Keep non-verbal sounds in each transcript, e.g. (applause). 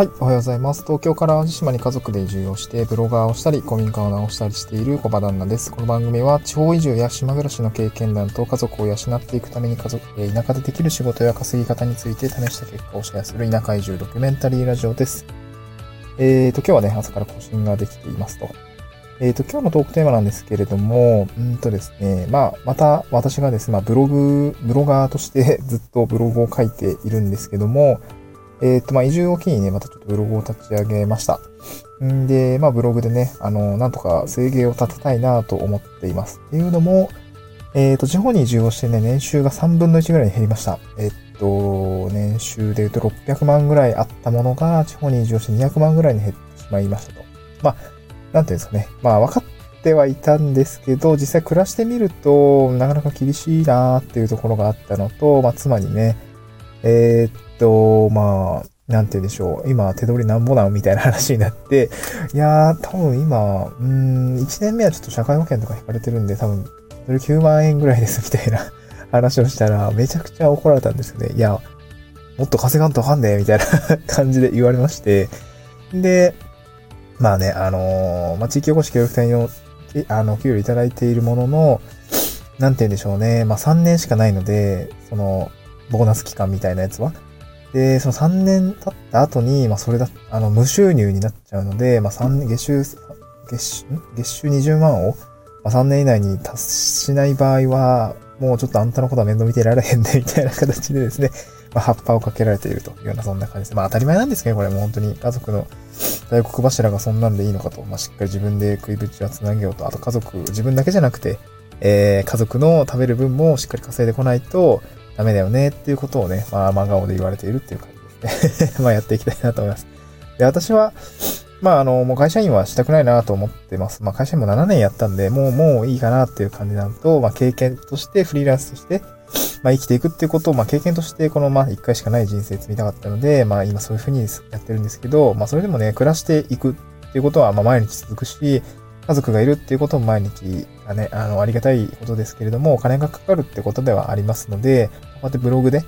はい、おはようございます。東京から淡路島に家族で移住をして、ブロガーをしたり、古民家を直したりしている小場旦那です。この番組は、地方移住や島暮らしの経験談と家族を養っていくために家族、田舎でできる仕事や稼ぎ方について試した結果をシェアする田舎移住ドキュメンタリーラジオです。えーと、今日はね、朝から更新ができていますと。えーと、今日のトークテーマなんですけれども、うんとですね、まあ、また私がですね、まあ、ブログ、ブロガーとして (laughs) ずっとブログを書いているんですけども、えっ、と、まあ、移住を機にね、またちょっとブログを立ち上げました。んで、まあ、ブログでね、あの、なんとか制限を立てたいなと思っています。っていうのも、えっ、と、地方に移住をしてね、年収が3分の1ぐらいに減りました。えっ、と、年収で言うと600万ぐらいあったものが、地方に移住して200万ぐらいに減ってしまいましたと。まあ、なんていうんですかね。まあ、分かってはいたんですけど、実際暮らしてみると、なかなか厳しいなーっていうところがあったのと、まあ、妻にね、えー、っと、まあ、なんて言うんでしょう。今、手取りなんぼなの？みたいな話になって、(laughs) いやー、多分今、うん、1年目はちょっと社会保険とか引かれてるんで、多分、それ9万円ぐらいですみたいな (laughs) 話をしたら、めちゃくちゃ怒られたんですよね。いや、もっと稼がんとあかんねみたいな (laughs) 感じで言われまして、で、まあね、あのー、まあ、地域おこし協力隊の、あの、給料いただいているものの、なんて言うんでしょうね。まあ、3年しかないので、その、ボーナス期間みたいなやつは。で、その3年経った後に、まあそれだ、あの、無収入になっちゃうので、まあ3、月収、月収、月収20万を、まあ、3年以内に達しない場合は、もうちょっとあんたのことは面倒見てられへんね、(laughs) みたいな形でですね、まあ、葉っぱをかけられているというようなそんな感じです。まあ当たり前なんですけど、これもう本当に家族の大黒柱がそんなんでいいのかと、まあしっかり自分で食いぶちはつなげようと、あと家族、自分だけじゃなくて、えー、家族の食べる分もしっかり稼いでこないと、ダメだよねっていうことをね、まあ、真顔で言われているっていう感じですね。(laughs) まあ、やっていきたいなと思います。で、私は、まあ、あの、もう会社員はしたくないなと思ってます。まあ、会社員も7年やったんで、もう、もういいかなっていう感じなのと、まあ、経験として、フリーランスとして、まあ、生きていくっていうことを、まあ、経験として、この、まあ、1回しかない人生積みたかったので、まあ、今そういうふうにやってるんですけど、まあ、それでもね、暮らしていくっていうことは、まあ、毎日続くし、家族がいるっていうことも毎日がね、あの、ありがたいことですけれども、お金がかかるってことではありますので、こうやってブログで、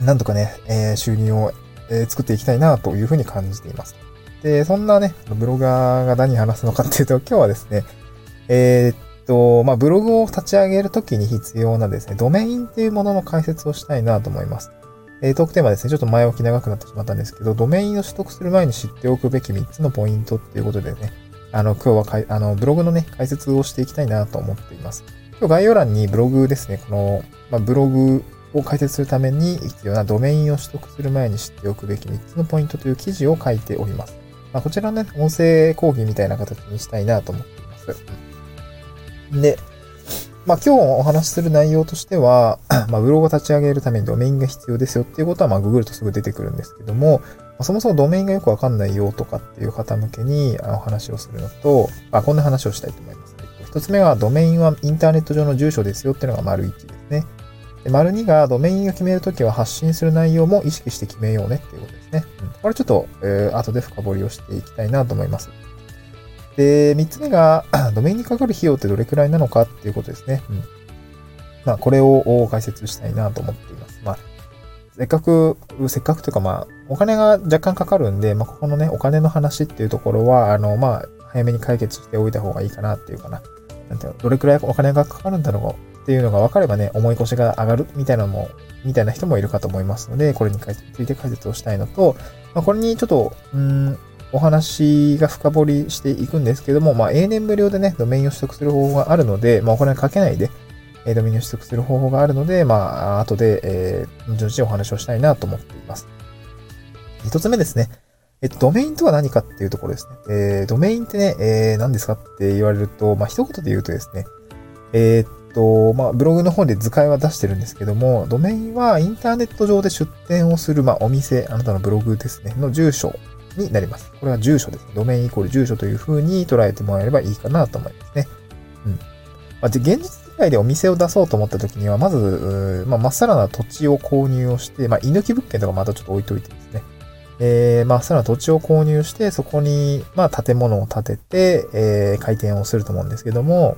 なんとかね、えー、収入を、え、作っていきたいなというふうに感じています。で、そんなね、ブロガーが何話すのかっていうと、今日はですね、えー、っと、まあ、ブログを立ち上げるときに必要なですね、ドメインっていうものの解説をしたいなと思います。えー、トークテーマですね、ちょっと前置き長くなってしまったんですけど、ドメインを取得する前に知っておくべき3つのポイントっていうことでね、あの、今日はかい、あの、ブログのね、解説をしていきたいなと思っています。今日概要欄にブログですね、この、まあ、ブログを解説するために必要なドメインを取得する前に知っておくべき3つのポイントという記事を書いております。まあ、こちらのね、音声講義みたいな形にしたいなと思っています。で、まあ、今日お話しする内容としては、(clears throat) まあ、ブログを立ち上げるためにドメインが必要ですよっていうことは、まあ、ググるとすぐ出てくるんですけども、そもそもドメインがよくわかんないよとかっていう方向けにお話をするのと、あ、こんな話をしたいと思います。一つ目はドメインはインターネット上の住所ですよっていうのが丸1ですね。で丸2がドメインを決めるときは発信する内容も意識して決めようねっていうことですね。うん、これちょっと、えー、後で深掘りをしていきたいなと思います。で、3つ目が、(clears throat) ドメインにかかる費用ってどれくらいなのかっていうことですね。うん。まあ、これを解説したいなと思っています。まあ、せっかく、せっかくというかまあ、お金が若干かかるんで、まあ、ここのね、お金の話っていうところは、あの、まあ、早めに解決しておいた方がいいかなっていうかな。なんていうの、どれくらいお金がかかるんだろうっていうのが分かればね、思い越しが上がるみたいなのも、みたいな人もいるかと思いますので、これについて解説をしたいのと、まあ、これにちょっと、うん、お話が深掘りしていくんですけども、まあ、永年無料でね、ドメインを取得する方法があるので、まあ、お金かけないで、えドメインを取得する方法があるので、まあ、後で、えー、順次お話をしたいなと思っています。一つ目ですね。えっと、ドメインとは何かっていうところですね。えー、ドメインってね、えー、何ですかって言われると、まあ、一言で言うとですね、えー、っと、まあ、ブログの方で図解は出してるんですけども、ドメインはインターネット上で出店をする、まあ、お店、あなたのブログですね、の住所になります。これは住所ですね。ドメインイコール住所という風に捉えてもらえればいいかなと思いますね。うん。まあ、で、現実世界でお店を出そうと思った時には、まず、まあ、まっさらな土地を購入をして、まあ、居抜き物件とかまたちょっと置いといてですね。えー、まっさらな土地を購入して、そこに、まあ、建物を建てて、えー、開店をすると思うんですけども、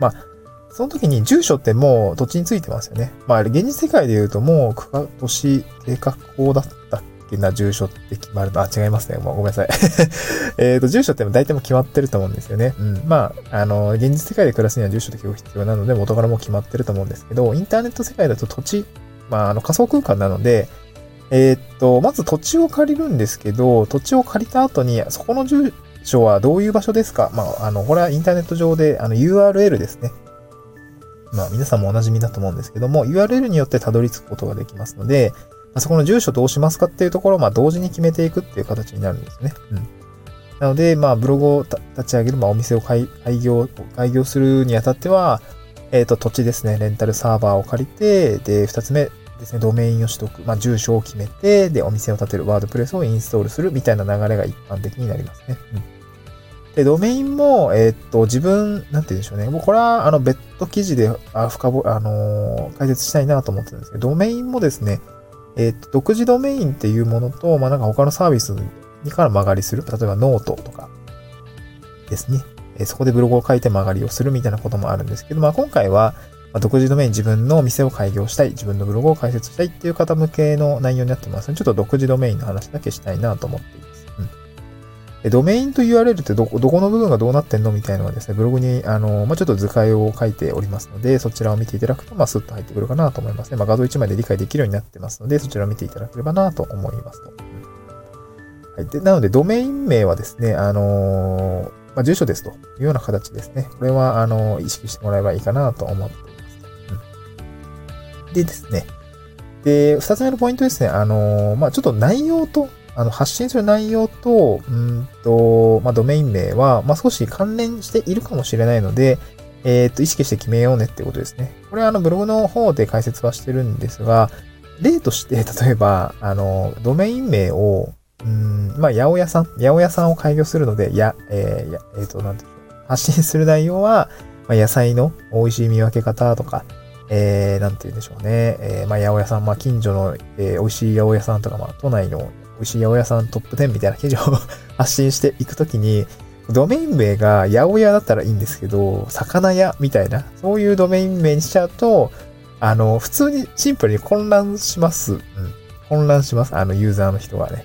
まあ、その時に住所ってもう土地についてますよね。まあ、現実世界で言うともう区画都市計画法だったっけな住所って決まると、あ、違いますね。もうごめんなさい。(laughs) えっと、住所って大体も決まってると思うんですよね。うん。まあ、あの、現実世界で暮らすには住所って結構必要なので、元からも決まってると思うんですけど、インターネット世界だと土地、まあ、あの、仮想空間なので、えー、っと、まず土地を借りるんですけど、土地を借りた後に、そこの住所はどういう場所ですか？まあ、あの、これはインターネット上で、あの、URL ですね。まあ、皆さんもお馴染みだと思うんですけども、URL によってたどり着くことができますので、まあ、そこの住所どうしますかっていうところを、まあ、同時に決めていくっていう形になるんですね。うん。なので、まあ、ブログを立ち上げる、まあ、お店を開業、開業するにあたっては、えっ、ー、と、土地ですね、レンタルサーバーを借りて、で、二つ目ですね、ドメインを取得、まあ、住所を決めて、で、お店を建てる、ワードプレスをインストールするみたいな流れが一般的になりますね。うん。で、ドメインも、えー、っと、自分、なんて言うんでしょうね。もうこれは、あの、別途記事で、あ、深ぼ、あのー、解説したいなと思ってるんですけど、ドメインもですね、えー、っと、独自ドメインっていうものと、まあ、なんか他のサービスにから間借りする。例えば、ノートとかですね。えそこでブログを書いて間借りをするみたいなこともあるんですけど、まあ、今回は、ま独自ドメイン自分の店を開業したい、自分のブログを開設したいっていう方向けの内容になってますので、ちょっと独自ドメインの話だけしたいなと思っています。うん、ドメインと URL ってどこ、どこの部分がどうなってんのみたいなのはですね、ブログに、あの、まあ、ちょっと図解を書いておりますので、そちらを見ていただくと、まあ、スッと入ってくるかなと思いますね。まあ、画像1枚で理解できるようになってますので、そちらを見ていただければなと思いますと。はい、でなので、ドメイン名はですね、あのー、まあ、住所ですというような形ですね。これは、あの、意識してもらえばいいかなと思ってでですね、で、二つ目のポイントですね、あの、まあ、ちょっと内容と、あの、発信する内容と、うんと、まあ、ドメイン名は、まあ、少し関連しているかもしれないので、えっ、と、意識して決めようねってことですね。これはあの、ブログの方で解説はしてるんですが、例として、(laughs) 例えば、あの、ドメイン名を、うん、まあ、八百屋さん、八百屋さんを開業するので、や、えー、や、えっ、ー、と、なんていう。発信する内容は、まあ、野菜の美味しい見分け方とか、えー、なんて言うんでしょうね。えー、まあ、八百屋さん、まあ、近所の、えー、美味しい八百屋さんとか、まあ、都内の (laughs) 美味しい八百屋さんトップ10みたいな記事を発信していくときに、(laughs) ドメイン名が八百屋だったらいいんですけど、魚屋みたいな、そういうドメイン名にしちゃうと、あの、普通にシンプルに混乱します。うん。混乱します。あの、ユーザーの人はね。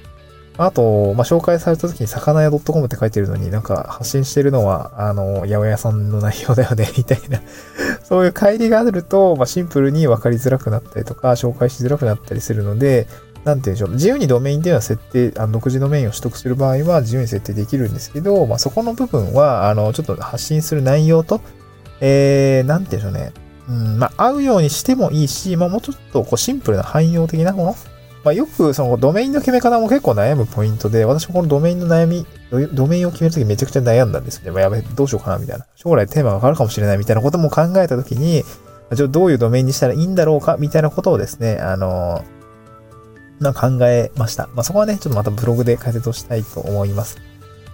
あと、まあ、紹介された時に魚屋 .com って書いてるのになんか発信してるのは、あの、八百屋さんの内容だよね、みたいなそういう乖離があると、まあ、シンプルに分かりづらくなったりとか、紹介しづらくなったりするので、なんて言うんでしょう。自由にドメインっていうのは設定、あの独自ドメインを取得する場合は自由に設定できるんですけど、まあ、そこの部分は、あの、ちょっと発信する内容と、えー、なんて言うんでしょうね。うん、まあ、合うようにしてもいいし、まあ、もうちょっとこうシンプルな汎用的なものまあ、よくそのドメインの決め方も結構悩むポイントで、私もこのドメインの悩み、ドメインを決めるときめちゃくちゃ悩んだんですよね。まあ、やべ、どうしようかな、みたいな。将来テーマが変わるかもしれないみたいなことも考えたときに、じゃあどういうドメインにしたらいいんだろうか、みたいなことをですね、あのな考えました。まあ、そこはね、ちょっとまたブログで解説をしたいと思います。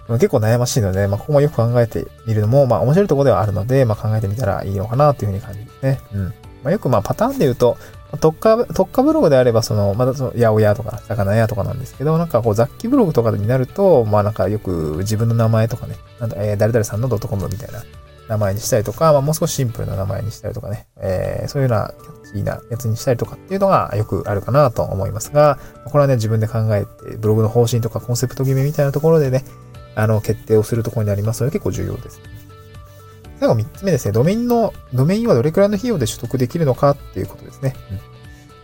結構悩ましいので、まあ、ここもよく考えてみるのも、まあ、面白いところではあるので、まあ、考えてみたらいいのかな、というふうに感じですね。うん。まあ、よくまあ、パターンで言うと、特化、特化ブログであれば、その、まだその、八百屋とか、魚屋とかなんですけど、なんかこう、雑記ブログとかになると、まあなんかよく自分の名前とかね、なんだ、えー、誰々さんのドットコムみたいな名前にしたりとか、まあもう少しシンプルな名前にしたりとかね、えー、そういうようなキャッチーなやつにしたりとかっていうのがよくあるかなと思いますが、これはね、自分で考えて、ブログの方針とかコンセプト決めみたいなところでね、あの、決定をするところになりますので結構重要です。最後3つ目ですね。ドメインの、ドメインはどれくらいの費用で取得できるのかっていうことですね。う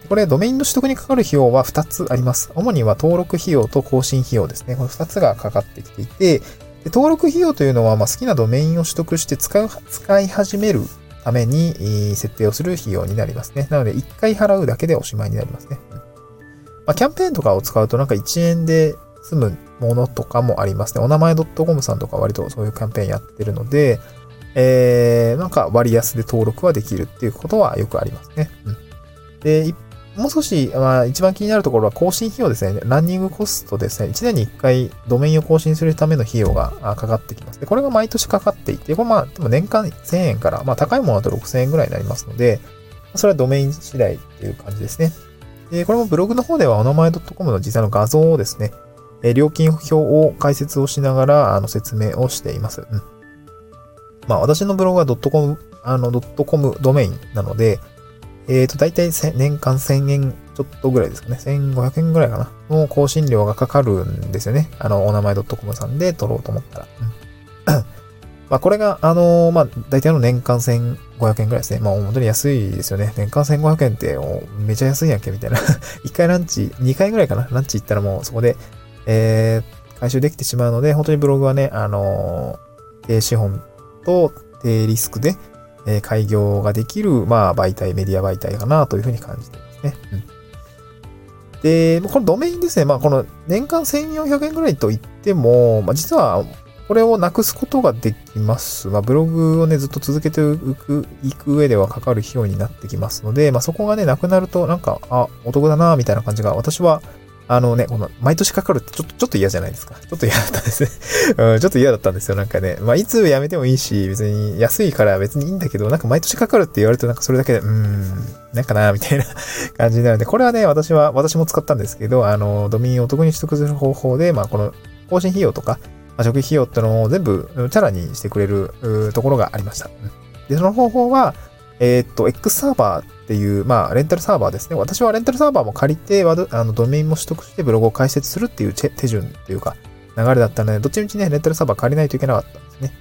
ん、これ、ドメインの取得にかかる費用は2つあります。主には登録費用と更新費用ですね。この2つがかかってきていて、で登録費用というのは、まあ、好きなドメインを取得して使う、使い始めるために設定をする費用になりますね。なので、1回払うだけでおしまいになりますね。うんまあ、キャンペーンとかを使うとなんか1円で済むものとかもありますね。お名前 .com さんとか割とそういうキャンペーンやってるので、えー、なんか割安で登録はできるっていうことはよくありますね。うん。で、もう少し、まあ、一番気になるところは更新費用ですね。ランニングコストですね。1年に1回ドメインを更新するための費用がかかってきます。で、これが毎年かかっていて、これまあ、でも年間1000円から、まあ高いものだと6000円ぐらいになりますので、それはドメイン次第っていう感じですね。で、これもブログの方ではお名前 .com の実際の画像をですね、料金表を解説をしながら、あの、説明をしています。うん。まあ私のブログはドットコム、あの、ドットコムドメインなので、えっ、ー、と、大体年間1000円ちょっとぐらいですかね。1500円ぐらいかな。の更新料がかかるんですよね。あの、お名前 .com さんで取ろうと思ったら。(clears throat) まあ、これが、あのー、まあ、大体の年間1500円ぐらいですね。まあ、本当に安いですよね。年間1500円って、めちゃ安いやんけ、みたいな。(laughs) 1回ランチ、2回ぐらいかな。ランチ行ったらもうそこで、えー、回収できてしまうので、本当にブログはね、あのー、低資本と低リスクで、えー、開業ができる、まあ、媒体、メディア媒体かなというふうに感じていますね。うん。で、このドメインですね。まあ、この年間1400円ぐらいと言っても、まあ、実はこれをなくすことができます。まあ、ブログをね、ずっと続けていく、いく上ではかかる費用になってきますので、まあ、そこがね、なくなると、なんか、あ、お得だな、みたいな感じが、私は、あのね、この、毎年かかるってちょっと、ちょっと嫌じゃないですか。ちょっと嫌だったんですね。(laughs) うん、ちょっと嫌だったんですよ。なんかね、まあ、いつ辞めてもいいし、別に安いから別にいいんだけど、なんか毎年かかるって言われると、なんかそれだけで、うーん、なんかな、みたいな (laughs) 感じになるんで、これはね、私は、私も使ったんですけど、あの、ドミンをお得に取得する方法で、まあ、この、更新費用とか、まあ、初期費用ってのを全部チャラにしてくれるところがありました。で、その方法は、えー、っと、X サーバーっていう、まあ、レンタルサーバーですね。私はレンタルサーバーも借りて、あの、ドメインも取得してブログを開設するっていう手順っていうか、流れだったので、どっちみちね、レンタルサーバー借りないといけなかったんですね。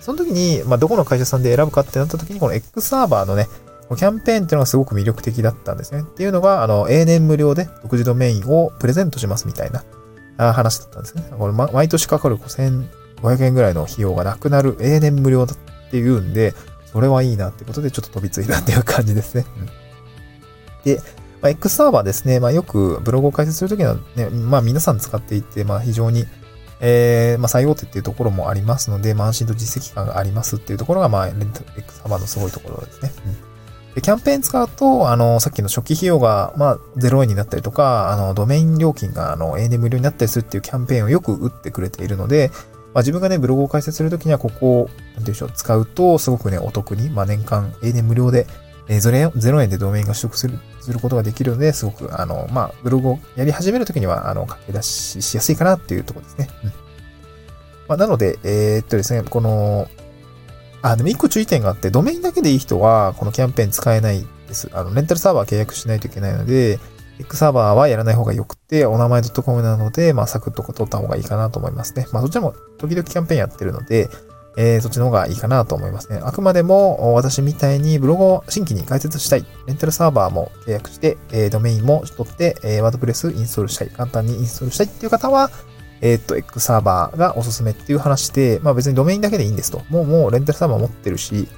その時に、まあ、どこの会社さんで選ぶかってなった時に、この X サーバーのね、キャンペーンっていうのがすごく魅力的だったんですね。っていうのが、あの、永年無料で独自ドメインをプレゼントしますみたいな話だったんですね。これ、毎年かかる5500円ぐらいの費用がなくなる永年無料だっていうんで、それはいいなってことでちょっと飛びついたっていう感じですね。うん、で、まあ、X サーバーですね。まあ、よくブログを開設するときにはね、まあ、皆さん使っていて、まあ、非常に、えー、まあ、最大手っていうところもありますので、まあ、安心と実績感がありますっていうところが、まあ、X サーバーのすごいところですね。うん、で、キャンペーン使うと、あの、さっきの初期費用が、まあ、0円になったりとか、あの、ドメイン料金が、あの、永年無料になったりするっていうキャンペーンをよく打ってくれているので、まあ、自分がね、ブログを開設するときには、ここを、なんていうでしょう、使うと、すごくね、お得に、まあ、年間、永年無料で、えー、0円でドメインが取得する、することができるので、すごく、あの、まあ、ブログをやり始めるときには、あの、駆け出ししやすいかなっていうところですね。うん。まあ、なので、えー、っとですね、この、あ、でも一個注意点があって、ドメインだけでいい人は、このキャンペーン使えないです。あの、レンタルサーバー契約しないといけないので、X サーバーはやらない方が良くて、お名前 .com なので、まあ、サクッと取った方がいいかなと思いますね。まあ、そっちも時々キャンペーンやってるので、えー、そっちの方がいいかなと思いますね。あくまでも、私みたいにブログを新規に開設したい、レンタルサーバーも契約して、えー、ドメインも取って、えー、ワードプレスインストールしたい、簡単にインストールしたいっていう方は、えー、っと、X サーバーがおすすめっていう話で、まあ別にドメインだけでいいんですと。もうもうレンタルサーバー持ってるし、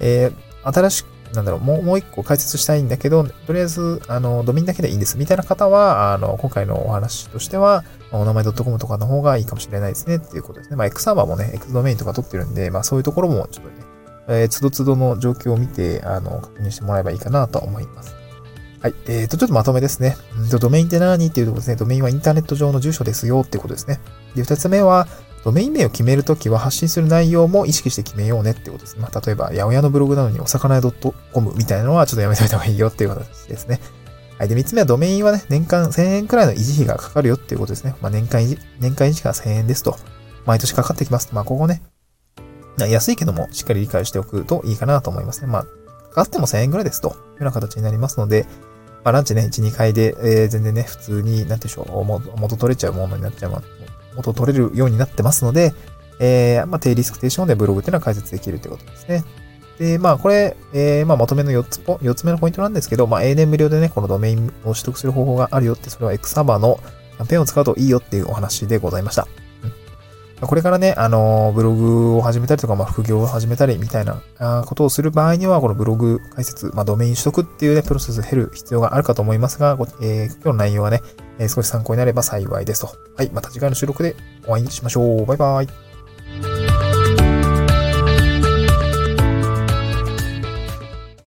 えー、新しくなんだろう、もう、もう一個解説したいんだけど、とりあえず、あの、ドミンだけでいいんです。みたいな方は、あの、今回のお話としては、お名前 .com とかの方がいいかもしれないですねっていうことですね。まあ、X サーバーもね、X ドメインとか取ってるんで、まあ、そういうところもちょっとね、えー、つどつどの状況を見て、あの、確認してもらえばいいかなと思います。はい。えーと、ちょっとまとめですね。ドメインって何っていうとこですね。ドメインはインターネット上の住所ですよっていうことですね。で、二つ目は、ドメイン名を決めるときは発信する内容も意識して決めようねってことですね。まあ、例えば、八百屋のブログなのにお魚屋 .com みたいなのはちょっとやめておいた方がいいよっていう形ですね。はい。で、三つ目はドメインはね、年間1000円くらいの維持費がかかるよっていうことですね。まあ、年間維持、年間維持が1000円ですと。毎年かかってきます。まあ、ここね、安いけども、しっかり理解しておくといいかなと思いますね。まあ、かかっても1000円くらいですというような形になりますので、まあ、ランチね、1、2回で、えー、全然ね、普通に、なんてでしょう、元取れちゃうものになっちゃう、元取れるようになってますので、えー、まあ、低リスク低資本でブログっていうのは解説できるということですね。で、まあ、これ、えー、まあ、まとめの4つポ、4つ目のポイントなんですけど、まあ、永年無料でね、このドメインを取得する方法があるよって、それは X サバーのキャンペーンを使うといいよっていうお話でございました。これからね、あの、ブログを始めたりとか、まあ、副業を始めたりみたいなことをする場合には、このブログ解説、まあ、ドメイン取得っていうね、プロセスを経る必要があるかと思いますが、えー、今日の内容はね、えー、少し参考になれば幸いですと。はい、また次回の収録でお会いしましょう。バイバイ。